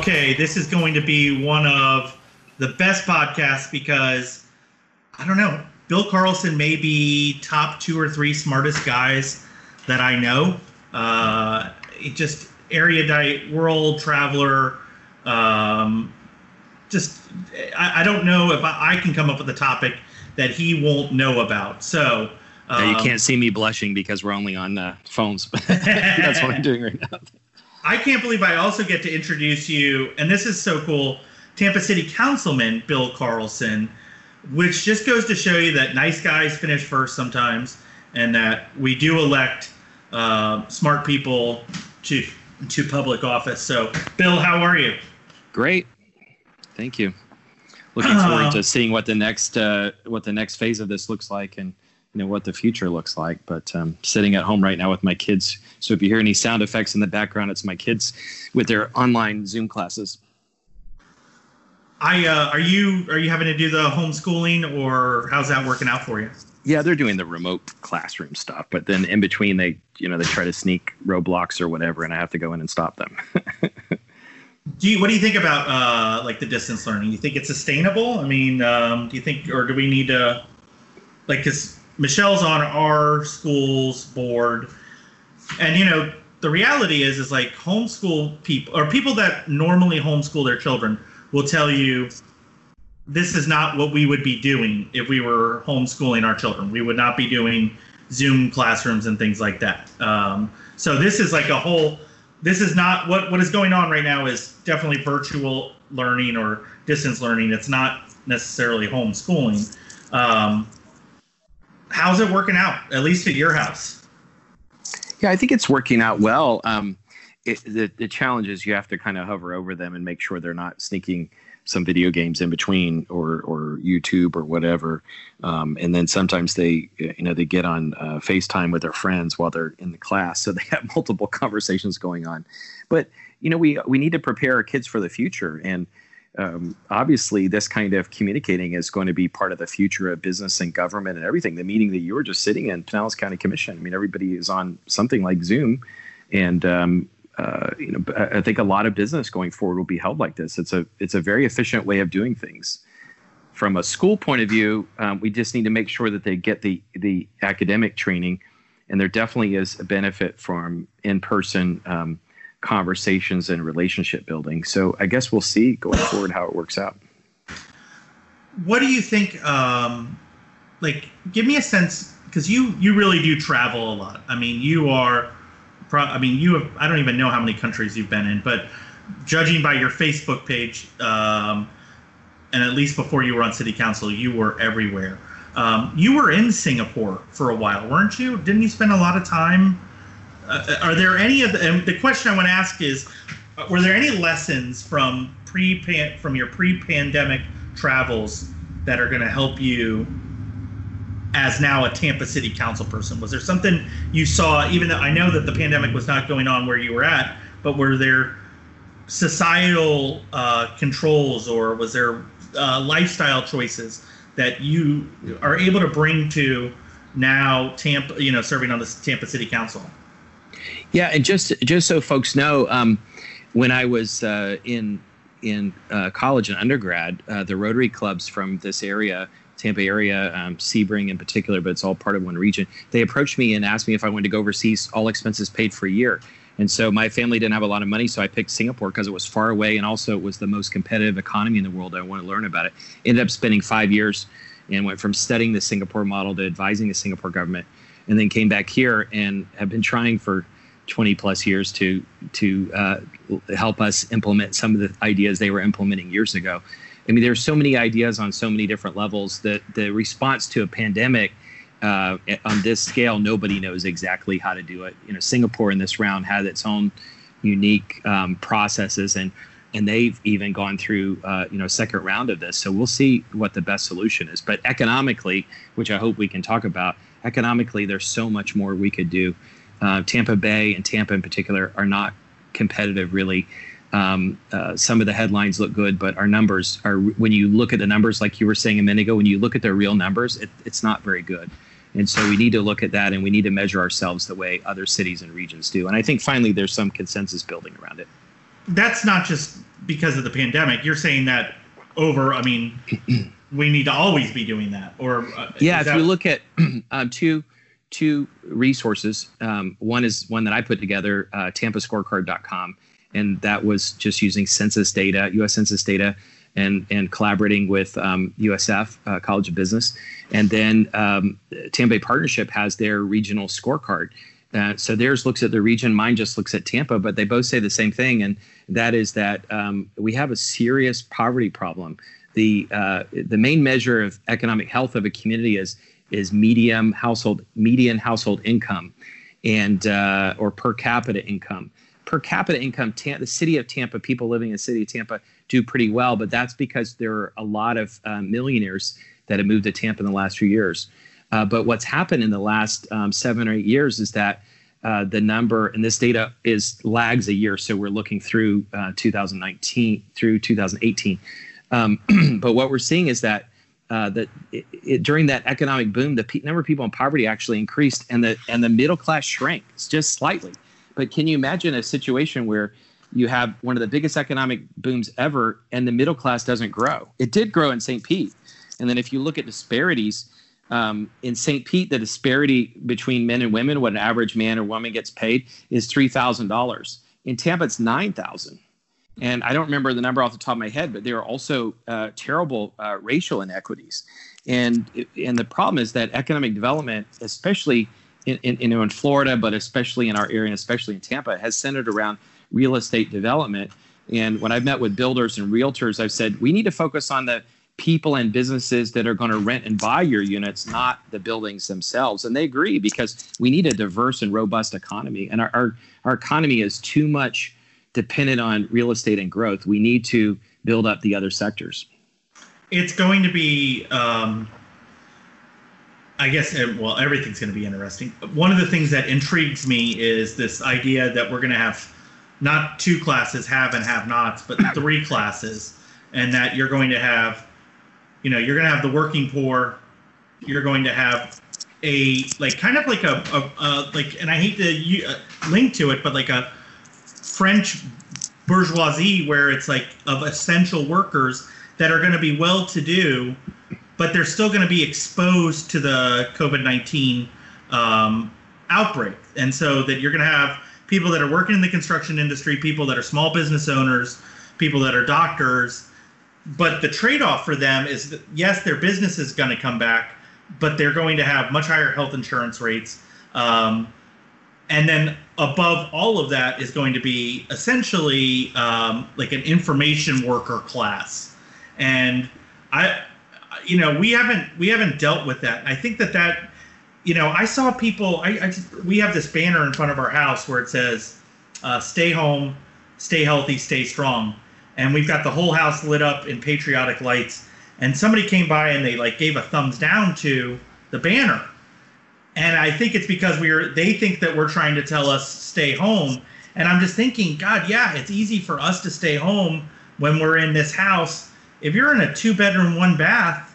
Okay, this is going to be one of the best podcasts because I don't know. Bill Carlson may be top two or three smartest guys that I know. Uh, just erudite world traveler. Um, just I, I, don't know if I, I, can come up with a topic that he won't know about. So um, you can't see me blushing because we're only on uh, phones. That's what I'm doing right now. I can't believe I also get to introduce you, and this is so cool. Tampa City Councilman Bill Carlson, which just goes to show you that nice guys finish first sometimes, and that we do elect uh, smart people to to public office. So, Bill, how are you? Great, thank you. Looking forward uh, to seeing what the next uh, what the next phase of this looks like, and you know what the future looks like. But um, sitting at home right now with my kids, so if you hear any sound effects in the background, it's my kids with their online Zoom classes. I uh, are you are you having to do the homeschooling or how's that working out for you? Yeah, they're doing the remote classroom stuff, but then in between they you know they try to sneak Roblox or whatever, and I have to go in and stop them. do you what do you think about uh, like the distance learning? Do you think it's sustainable? I mean, um, do you think or do we need to like because Michelle's on our school's board, and you know the reality is is like homeschool people or people that normally homeschool their children will tell you this is not what we would be doing if we were homeschooling our children. We would not be doing Zoom classrooms and things like that. Um, so this is like a whole. This is not what what is going on right now. Is definitely virtual learning or distance learning. It's not necessarily homeschooling. Um, how's it working out? At least at your house. Yeah, I think it's working out well. Um, it, the the challenge is you have to kind of hover over them and make sure they're not sneaking some video games in between or or YouTube or whatever. Um, and then sometimes they you know they get on uh, FaceTime with their friends while they're in the class, so they have multiple conversations going on. But you know we we need to prepare our kids for the future and um, obviously this kind of communicating is going to be part of the future of business and government and everything. The meeting that you were just sitting in, Pinellas County Commission. I mean, everybody is on something like Zoom, and um, uh, you know, I think a lot of business going forward will be held like this. It's a it's a very efficient way of doing things. From a school point of view, um, we just need to make sure that they get the the academic training, and there definitely is a benefit from in person. Conversations and relationship building. So I guess we'll see going forward how it works out. What do you think? Um, like, give me a sense because you you really do travel a lot. I mean, you are. Pro- I mean, you have. I don't even know how many countries you've been in, but judging by your Facebook page, um, and at least before you were on city council, you were everywhere. Um, you were in Singapore for a while, weren't you? Didn't you spend a lot of time uh, are there any of the, and the question I want to ask is, uh, were there any lessons from pre from your pre-pandemic travels that are going to help you as now a Tampa City Council person? Was there something you saw, even though I know that the pandemic was not going on where you were at, but were there societal uh, controls or was there uh, lifestyle choices that you are able to bring to now Tampa, you know, serving on the Tampa City Council? Yeah, and just just so folks know, um, when I was uh, in in uh, college and undergrad, uh, the Rotary clubs from this area, Tampa area, um, Sebring in particular, but it's all part of one region. They approached me and asked me if I wanted to go overseas, all expenses paid for a year. And so my family didn't have a lot of money, so I picked Singapore because it was far away and also it was the most competitive economy in the world. I wanted to learn about it. Ended up spending five years and went from studying the Singapore model to advising the Singapore government, and then came back here and have been trying for 20 plus years to to uh, help us implement some of the ideas they were implementing years ago. I mean, there's so many ideas on so many different levels that the response to a pandemic uh, on this scale, nobody knows exactly how to do it. You know, Singapore in this round had its own unique um, processes and and they've even gone through uh, you know second round of this so we'll see what the best solution is but economically which i hope we can talk about economically there's so much more we could do uh, Tampa Bay and Tampa in particular are not competitive really. Um, uh, some of the headlines look good, but our numbers are, when you look at the numbers, like you were saying a minute ago, when you look at their real numbers, it, it's not very good. And so we need to look at that and we need to measure ourselves the way other cities and regions do. And I think finally there's some consensus building around it. that's not just because of the pandemic. You're saying that over. I mean, we need to always be doing that. Or uh, yeah, if that- you look at um, two two resources. Um, one is one that I put together, uh, TampaScorecard.com, and that was just using census data, U.S. Census data, and and collaborating with um, USF uh, College of Business, and then um, Tampa Bay Partnership has their regional scorecard. Uh, so theirs looks at the region, mine just looks at Tampa, but they both say the same thing, and that is that um, we have a serious poverty problem. The uh, the main measure of economic health of a community is is medium household median household income, and uh, or per capita income. Per capita income, the city of Tampa, people living in the city of Tampa do pretty well, but that's because there are a lot of uh, millionaires that have moved to Tampa in the last few years. Uh, but what's happened in the last um, seven or eight years is that uh, the number, and this data is lags a year, so we're looking through uh, 2019 through 2018. Um, but what we're seeing is that uh, that it, it, during that economic boom, the pe- number of people in poverty actually increased, and the and the middle class shrank just slightly. But can you imagine a situation where you have one of the biggest economic booms ever, and the middle class doesn't grow? It did grow in St. Pete, and then if you look at disparities, um, in St. Pete, the disparity between men and women, what an average man or woman gets paid, is three thousand dollars. In Tampa, it's nine thousand. And I don't remember the number off the top of my head, but there are also uh, terrible uh, racial inequities. And and the problem is that economic development, especially in, in, you know in Florida, but especially in our area, and especially in Tampa, has centered around real estate development. And when I've met with builders and realtors, I've said we need to focus on the people and businesses that are going to rent and buy your units, not the buildings themselves. And they agree because we need a diverse and robust economy. And our, our, our economy is too much dependent on real estate and growth. We need to build up the other sectors. It's going to be, um, I guess, eh, well, everything's going to be interesting. One of the things that intrigues me is this idea that we're going to have not two classes, have and have nots, but three classes, and that you're going to have, you know, you're going to have the working poor, you're going to have a like kind of like a, a, a like, and I hate to uh, link to it, but like a French bourgeoisie where it's like of essential workers that are going to be well to do, but they're still going to be exposed to the COVID 19 um, outbreak. And so that you're going to have people that are working in the construction industry, people that are small business owners, people that are doctors. But the trade off for them is that, yes, their business is going to come back, but they're going to have much higher health insurance rates. Um, and then above all of that is going to be essentially um, like an information worker class. And i you know we haven't we haven't dealt with that. I think that that you know i saw people i, I just, we have this banner in front of our house where it says uh, stay home stay healthy stay strong. And we've got the whole house lit up in patriotic lights. And somebody came by and they like gave a thumbs down to the banner and I think it's because we're they think that we're trying to tell us stay home. And I'm just thinking, God, yeah, it's easy for us to stay home when we're in this house. If you're in a two bedroom, one bath,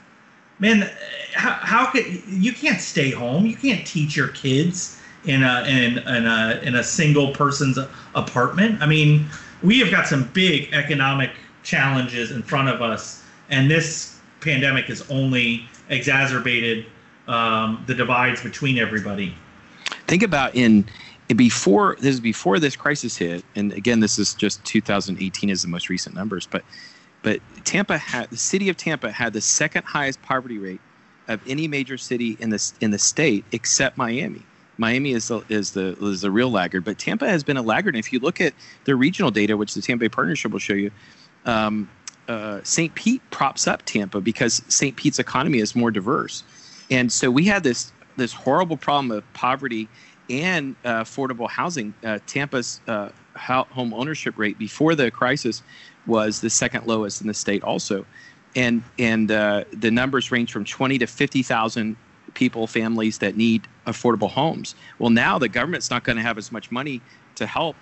man, how, how could you can't stay home? You can't teach your kids in a in, in a in a single person's apartment. I mean, we have got some big economic challenges in front of us, and this pandemic is only exacerbated um, the divides between everybody. Think about in before this is before this crisis hit, and again, this is just 2018 is the most recent numbers, but but Tampa had the city of Tampa had the second highest poverty rate of any major city in the in the state except Miami. Miami is the, is the is the real laggard, but Tampa has been a laggard. And if you look at the regional data, which the Tampa Bay Partnership will show you, um, uh, St. Pete props up Tampa because St. Pete's economy is more diverse. And so we had this this horrible problem of poverty and uh, affordable housing. Uh, Tampa's uh, home ownership rate before the crisis was the second lowest in the state, also, and and uh, the numbers range from twenty to fifty thousand people, families that need affordable homes. Well, now the government's not going to have as much money to help,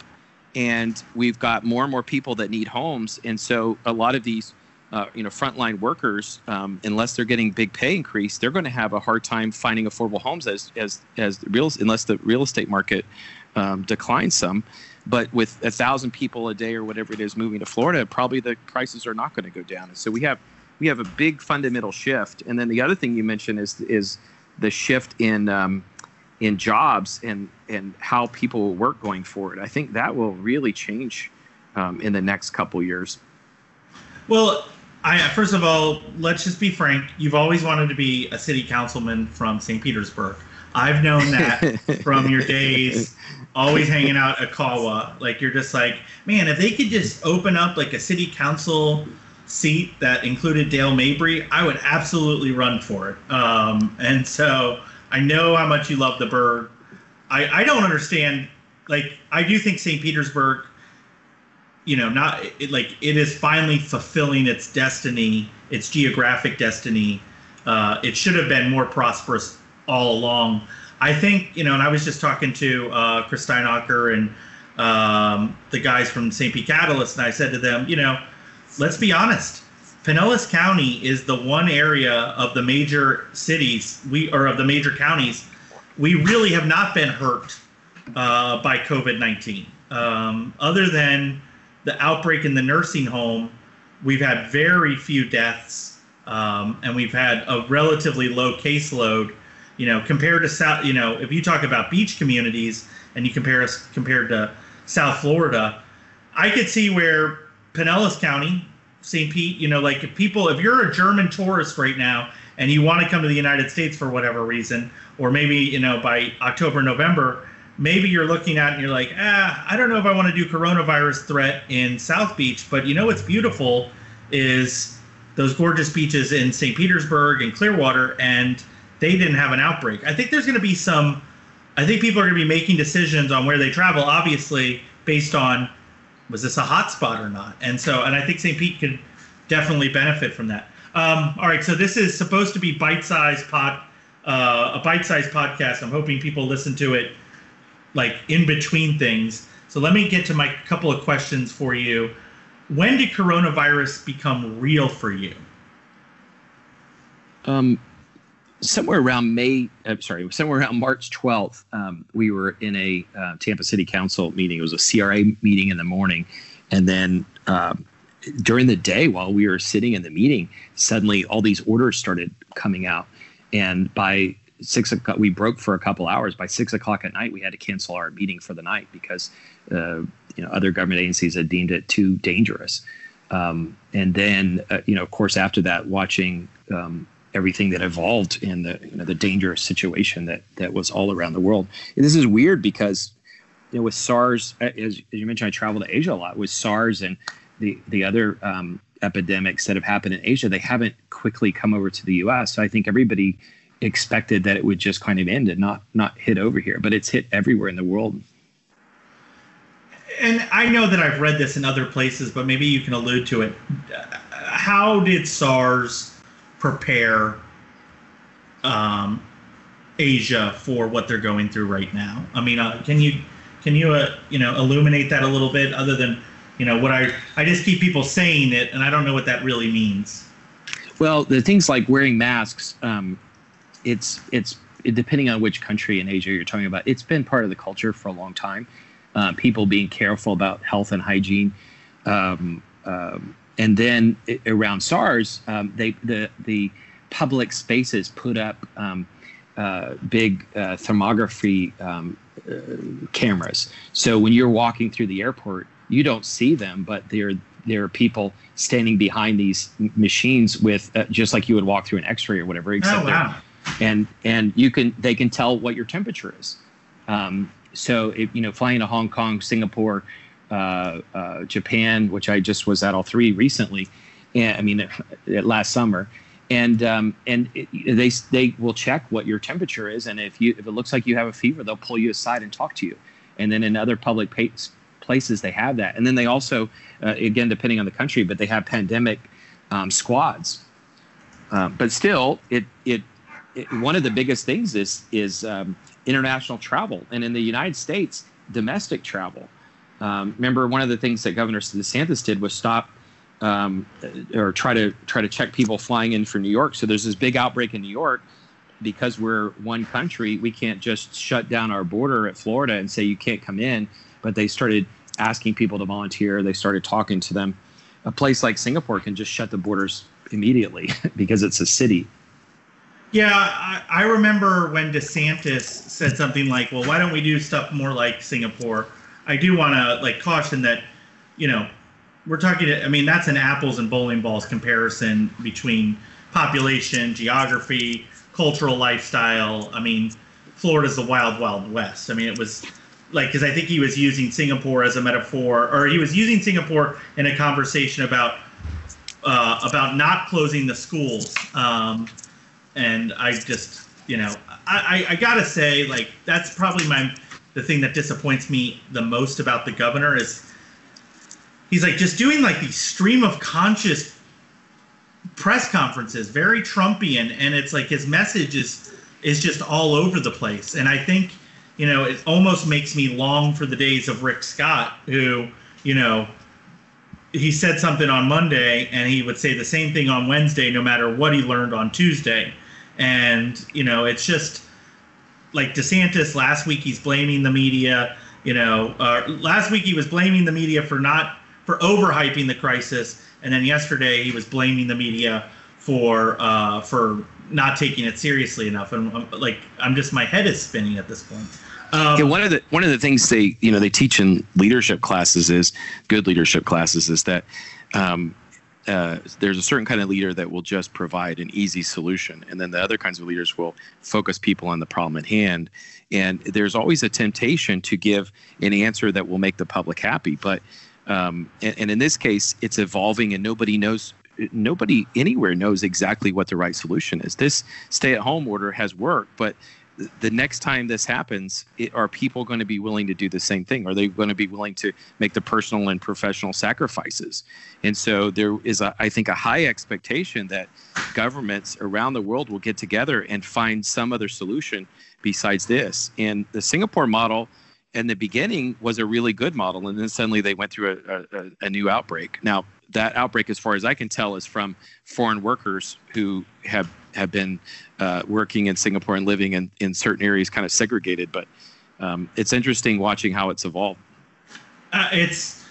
and we've got more and more people that need homes, and so a lot of these uh, you know frontline workers, um, unless they're getting big pay increase, they're going to have a hard time finding affordable homes as as as real unless the real estate market um, declines some. but with a thousand people a day or whatever it is moving to Florida, probably the prices are not going to go down. And so we have we have a big fundamental shift. And then the other thing you mentioned is is the shift in um, in jobs and and how people work going forward. I think that will really change um, in the next couple years. Well, I first of all, let's just be frank. You've always wanted to be a city councilman from St. Petersburg. I've known that from your days always hanging out at Kahwa. Like you're just like, man, if they could just open up like a city council seat that included Dale Mabry, I would absolutely run for it. Um, and so I know how much you love the Burg. I, I don't understand. Like I do think St. Petersburg, you know, not it, like it is finally fulfilling its destiny, its geographic destiny. Uh, it should have been more prosperous all along. I think you know, and I was just talking to uh, Chris Steinocher and um, the guys from St. Pete Catalyst, and I said to them, you know, let's be honest. Pinellas County is the one area of the major cities we or of the major counties we really have not been hurt uh, by COVID nineteen. Um, other than the outbreak in the nursing home, we've had very few deaths, um, and we've had a relatively low caseload you know, compared to South, you know, if you talk about beach communities and you compare us compared to South Florida, I could see where Pinellas County, St. Pete, you know, like if people, if you're a German tourist right now and you want to come to the United States for whatever reason, or maybe, you know, by October, November, maybe you're looking at and you're like, ah, I don't know if I want to do coronavirus threat in South Beach, but you know what's beautiful is those gorgeous beaches in St. Petersburg and Clearwater and they didn't have an outbreak. I think there's going to be some. I think people are going to be making decisions on where they travel, obviously based on was this a hotspot or not. And so, and I think St. Pete could definitely benefit from that. Um, all right, so this is supposed to be bite-sized pod, uh, a bite-sized podcast. I'm hoping people listen to it like in between things. So let me get to my couple of questions for you. When did coronavirus become real for you? Um, somewhere around May, uh, sorry, somewhere around March 12th, um, we were in a uh, Tampa City Council meeting. It was a CRA meeting in the morning. And then um, during the day, while we were sitting in the meeting, suddenly all these orders started coming out. And by six o'clock, we broke for a couple hours. By six o'clock at night, we had to cancel our meeting for the night because uh, you know other government agencies had deemed it too dangerous. Um, and then, uh, you know, of course, after that, watching um, everything that evolved in the you know the dangerous situation that that was all around the world. And this is weird because you know with SARS, as, as you mentioned, I travel to Asia a lot. With SARS and the the other um, epidemics that have happened in Asia, they haven't quickly come over to the U.S. So I think everybody expected that it would just kind of end and not not hit over here, but it's hit everywhere in the world. And I know that I've read this in other places, but maybe you can allude to it. How did SARS prepare um, Asia for what they're going through right now. I mean, uh, can you can you uh, you know illuminate that a little bit, other than you know what I I just keep people saying it, and I don't know what that really means. Well, the things like wearing masks, um, it's it's depending on which country in Asia you're talking about. It's been part of the culture for a long time. Uh, people being careful about health and hygiene. Um, um, and then around SARS, um, they the the public spaces put up um, uh, big uh, thermography um, uh, cameras. So when you're walking through the airport, you don't see them, but there there are people standing behind these machines with uh, just like you would walk through an X-ray or whatever. Except oh wow! And and you can they can tell what your temperature is. Um, so you know, flying to Hong Kong, Singapore, uh, uh, Japan, which I just was at all three recently. And I mean, last summer, and um, and it, they they will check what your temperature is, and if you if it looks like you have a fever, they'll pull you aside and talk to you. And then in other public places, they have that. And then they also, uh, again, depending on the country, but they have pandemic um, squads. Um, but still, it, it one of the biggest things is is um, international travel, and in the United States, domestic travel. Um, remember, one of the things that Governor DeSantis did was stop um, or try to try to check people flying in from New York. So there's this big outbreak in New York because we're one country. We can't just shut down our border at Florida and say you can't come in. but they started asking people to volunteer. They started talking to them. A place like Singapore can just shut the borders immediately because it's a city. Yeah, I, I remember when DeSantis said something like, "Well, why don't we do stuff more like Singapore?" I do want to like caution that, you know, we're talking. I mean, that's an apples and bowling balls comparison between population, geography, cultural lifestyle. I mean, Florida's the wild, wild west. I mean, it was like because I think he was using Singapore as a metaphor, or he was using Singapore in a conversation about uh, about not closing the schools. Um, and I just, you know, I, I, I gotta say, like that's probably my the thing that disappoints me the most about the governor is he's like just doing like these stream of conscious press conferences, very Trumpian, and it's like his message is is just all over the place. And I think, you know, it almost makes me long for the days of Rick Scott, who, you know, he said something on Monday and he would say the same thing on Wednesday, no matter what he learned on Tuesday. And, you know, it's just like DeSantis last week, he's blaming the media. You know, uh, last week he was blaming the media for not for overhyping the crisis, and then yesterday he was blaming the media for uh, for not taking it seriously enough. And um, like, I'm just my head is spinning at this point. Um, yeah, one of the one of the things they you know they teach in leadership classes is good leadership classes is that um, uh, there's a certain kind of leader that will just provide an easy solution, and then the other kinds of leaders will focus people on the problem at hand. And there's always a temptation to give an answer that will make the public happy, but um, and, and in this case, it's evolving, and nobody knows nobody anywhere knows exactly what the right solution is. This stay-at-home order has worked, but the next time this happens, it, are people going to be willing to do the same thing? Are they going to be willing to make the personal and professional sacrifices? And so there is, a, I think, a high expectation that governments around the world will get together and find some other solution besides this. And the Singapore model in the beginning was a really good model, and then suddenly they went through a, a, a new outbreak. Now, that outbreak, as far as I can tell, is from foreign workers who have have been uh, working in Singapore and living in, in certain areas, kind of segregated. But um, it's interesting watching how it's evolved. Uh, it's,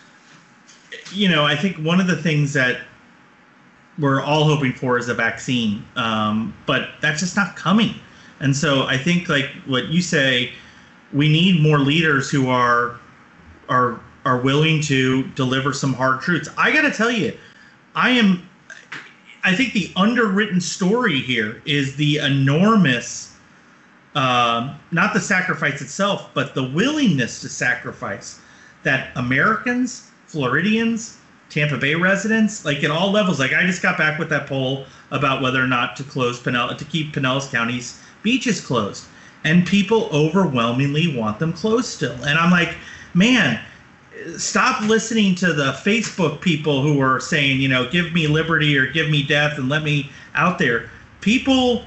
you know, I think one of the things that we're all hoping for is a vaccine, um, but that's just not coming. And so I think, like what you say, we need more leaders who are are are willing to deliver some hard truths. I got to tell you, I am I think the underwritten story here is the enormous, uh, not the sacrifice itself, but the willingness to sacrifice that Americans, Floridians, Tampa Bay residents, like at all levels. Like I just got back with that poll about whether or not to close Pinellas, to keep Pinellas County's beaches closed, and people overwhelmingly want them closed still. And I'm like, man, stop listening to the Facebook people who are saying, you know, give me liberty or give me death and let me out there. People,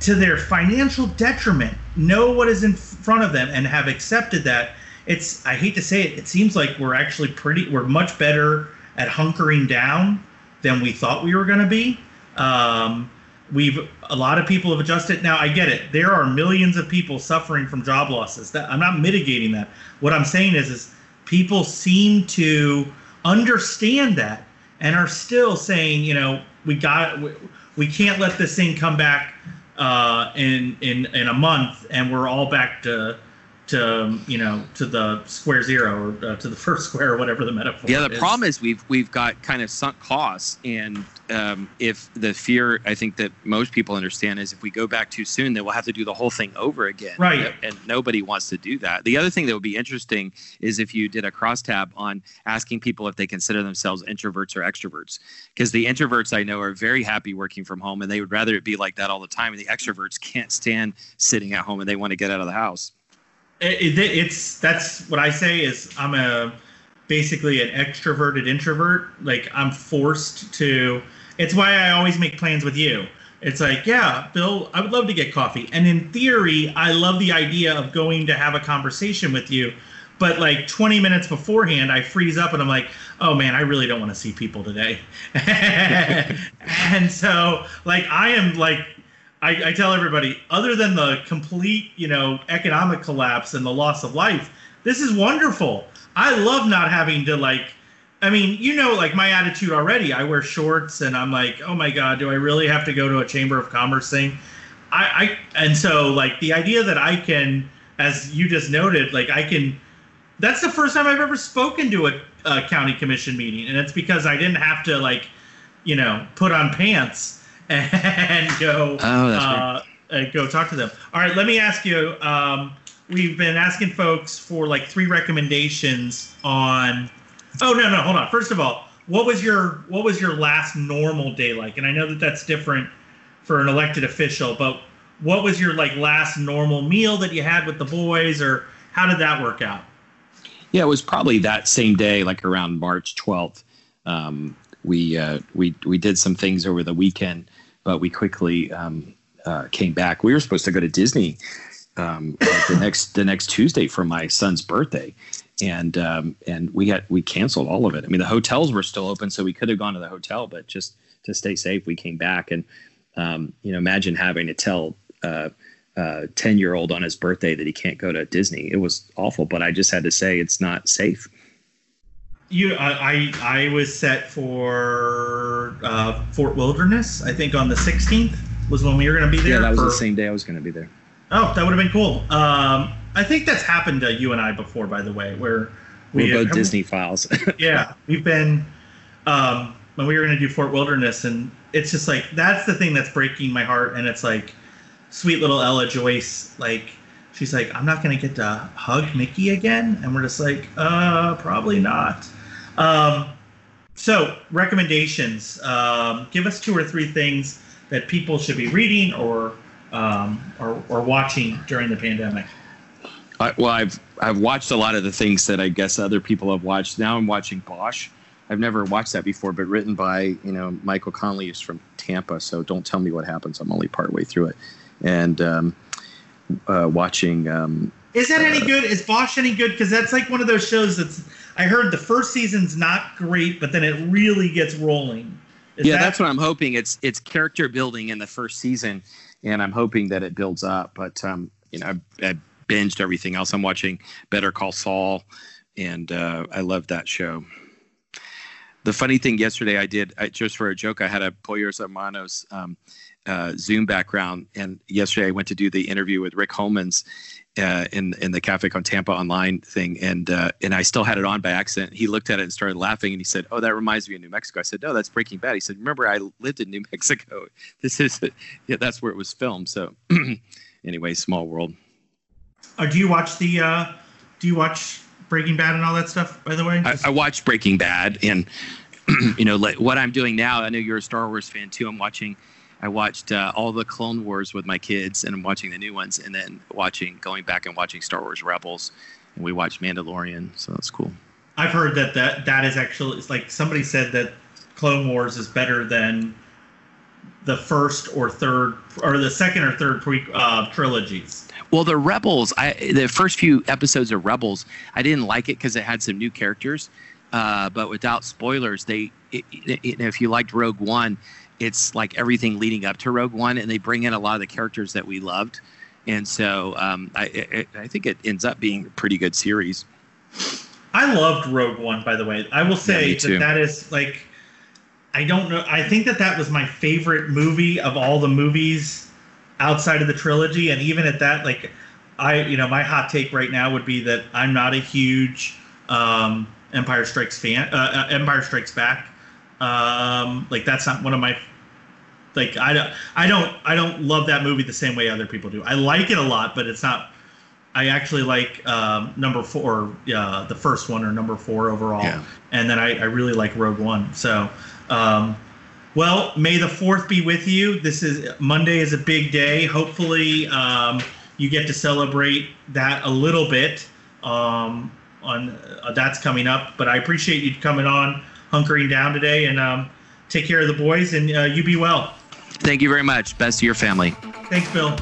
to their financial detriment, know what is in front of them and have accepted that. It's, I hate to say it, it seems like we're actually pretty, we're much better at hunkering down than we thought we were going to be. Um, we've a lot of people have adjusted now i get it there are millions of people suffering from job losses that i'm not mitigating that what i'm saying is is people seem to understand that and are still saying, you know, we got we, we can't let this thing come back uh, in in in a month and we're all back to to you know to the square zero or uh, to the first square or whatever the metaphor. Yeah, the is. problem is we've we've got kind of sunk costs, and um, if the fear I think that most people understand is if we go back too soon, then we'll have to do the whole thing over again. Right. And nobody wants to do that. The other thing that would be interesting is if you did a crosstab on asking people if they consider themselves introverts or extroverts, because the introverts I know are very happy working from home, and they would rather it be like that all the time, and the extroverts can't stand sitting at home and they want to get out of the house it, it, it's that's what I say is I'm a basically an extroverted introvert. Like I'm forced to. It's why I always make plans with you. It's like, yeah, Bill, I would love to get coffee. And in theory, I love the idea of going to have a conversation with you. But like 20 minutes beforehand, I freeze up and I'm like, oh man, I really don't want to see people today. and so, like, I am like I, I tell everybody, other than the complete, you know, economic collapse and the loss of life, this is wonderful. I love not having to like. I mean, you know, like my attitude already. I wear shorts, and I'm like, oh my god, do I really have to go to a chamber of commerce thing? I, I and so like the idea that I can, as you just noted, like I can. That's the first time I've ever spoken to a, a county commission meeting, and it's because I didn't have to like, you know, put on pants and go. Oh, uh, and go talk to them. All right, let me ask you. Um, we've been asking folks for like three recommendations on. Oh no, no, hold on. First of all, what was your what was your last normal day like? And I know that that's different for an elected official, but what was your like last normal meal that you had with the boys, or how did that work out? Yeah, it was probably that same day, like around March 12th. Um, we uh, we we did some things over the weekend, but we quickly um, uh, came back. We were supposed to go to Disney um, like the next the next Tuesday for my son's birthday, and um, and we had we canceled all of it. I mean, the hotels were still open, so we could have gone to the hotel, but just to stay safe, we came back. And um, you know, imagine having to tell. Uh, uh, 10 year old on his birthday that he can't go to Disney. It was awful, but I just had to say it's not safe. You, I, I, I was set for uh, Fort Wilderness. I think on the 16th was when we were going to be there. Yeah, that was for, the same day I was going to be there. Oh, that would have been cool. Um, I think that's happened to you and I before, by the way, where we, are both Disney files. yeah, we've been um, when we were going to do Fort Wilderness, and it's just like that's the thing that's breaking my heart, and it's like sweet little Ella Joyce, like she's like, I'm not gonna get to hug Mickey again, and we're just like, uh, probably not. Um, so recommendations. Um, give us two or three things that people should be reading or um, or, or watching during the pandemic. Well, I've I've watched a lot of the things that I guess other people have watched. Now I'm watching Bosch. I've never watched that before, but written by you know Michael Connelly is from Tampa. So don't tell me what happens. I'm only part way through it and um, uh, watching. Um, is that any uh, good? Is Bosch any good? Because that's like one of those shows that's. I heard the first season's not great, but then it really gets rolling. Is yeah, that- that's what I'm hoping. It's it's character building in the first season, and I'm hoping that it builds up. But um, you know, I, I binged everything else. I'm watching Better Call Saul, and uh, I love that show. The funny thing yesterday, I did I, just for a joke. I had a Pollos Hermanos um, uh, Zoom background, and yesterday I went to do the interview with Rick Homans uh, in in the Cafe con Tampa online thing, and uh, and I still had it on by accident. He looked at it and started laughing, and he said, "Oh, that reminds me of New Mexico." I said, "No, that's Breaking Bad." He said, "Remember, I lived in New Mexico. This is yeah, that's where it was filmed." So, anyway, small world. Uh, do you watch the? Uh, do you watch Breaking Bad and all that stuff? By the way, I, I watched Breaking Bad, and you know like, what I'm doing now. I know you're a Star Wars fan too. I'm watching I watched uh, all the Clone Wars with my kids, and I'm watching the new ones, and then watching, going back and watching Star Wars Rebels, and we watched Mandalorian, so that's cool. I've heard that that that is actually it's like somebody said that Clone Wars is better than the first or third or the second or third pre uh, trilogies. Well, the Rebels, I the first few episodes of Rebels, I didn't like it because it had some new characters. Uh, but without spoilers, they it, it, if you liked Rogue One, it's like everything leading up to Rogue One, and they bring in a lot of the characters that we loved, and so um, I, I, I think it ends up being a pretty good series. I loved Rogue One, by the way. I will say yeah, that that is like, I don't know. I think that that was my favorite movie of all the movies outside of the trilogy, and even at that, like, I you know my hot take right now would be that I'm not a huge um, Empire Strikes fan. Uh, uh Empire Strikes Back um, like that's not one of my like I don't I don't I don't love that movie the same way other people do. I like it a lot, but it's not. I actually like um, number four, uh, the first one, or number four overall, yeah. and then I, I really like Rogue One. So, um, well, may the fourth be with you. This is Monday is a big day. Hopefully, um, you get to celebrate that a little bit. Um, on uh, that's coming up, but I appreciate you coming on hunkering down today. And um, take care of the boys, and uh, you be well. Thank you very much. Best to your family. Thanks, Bill.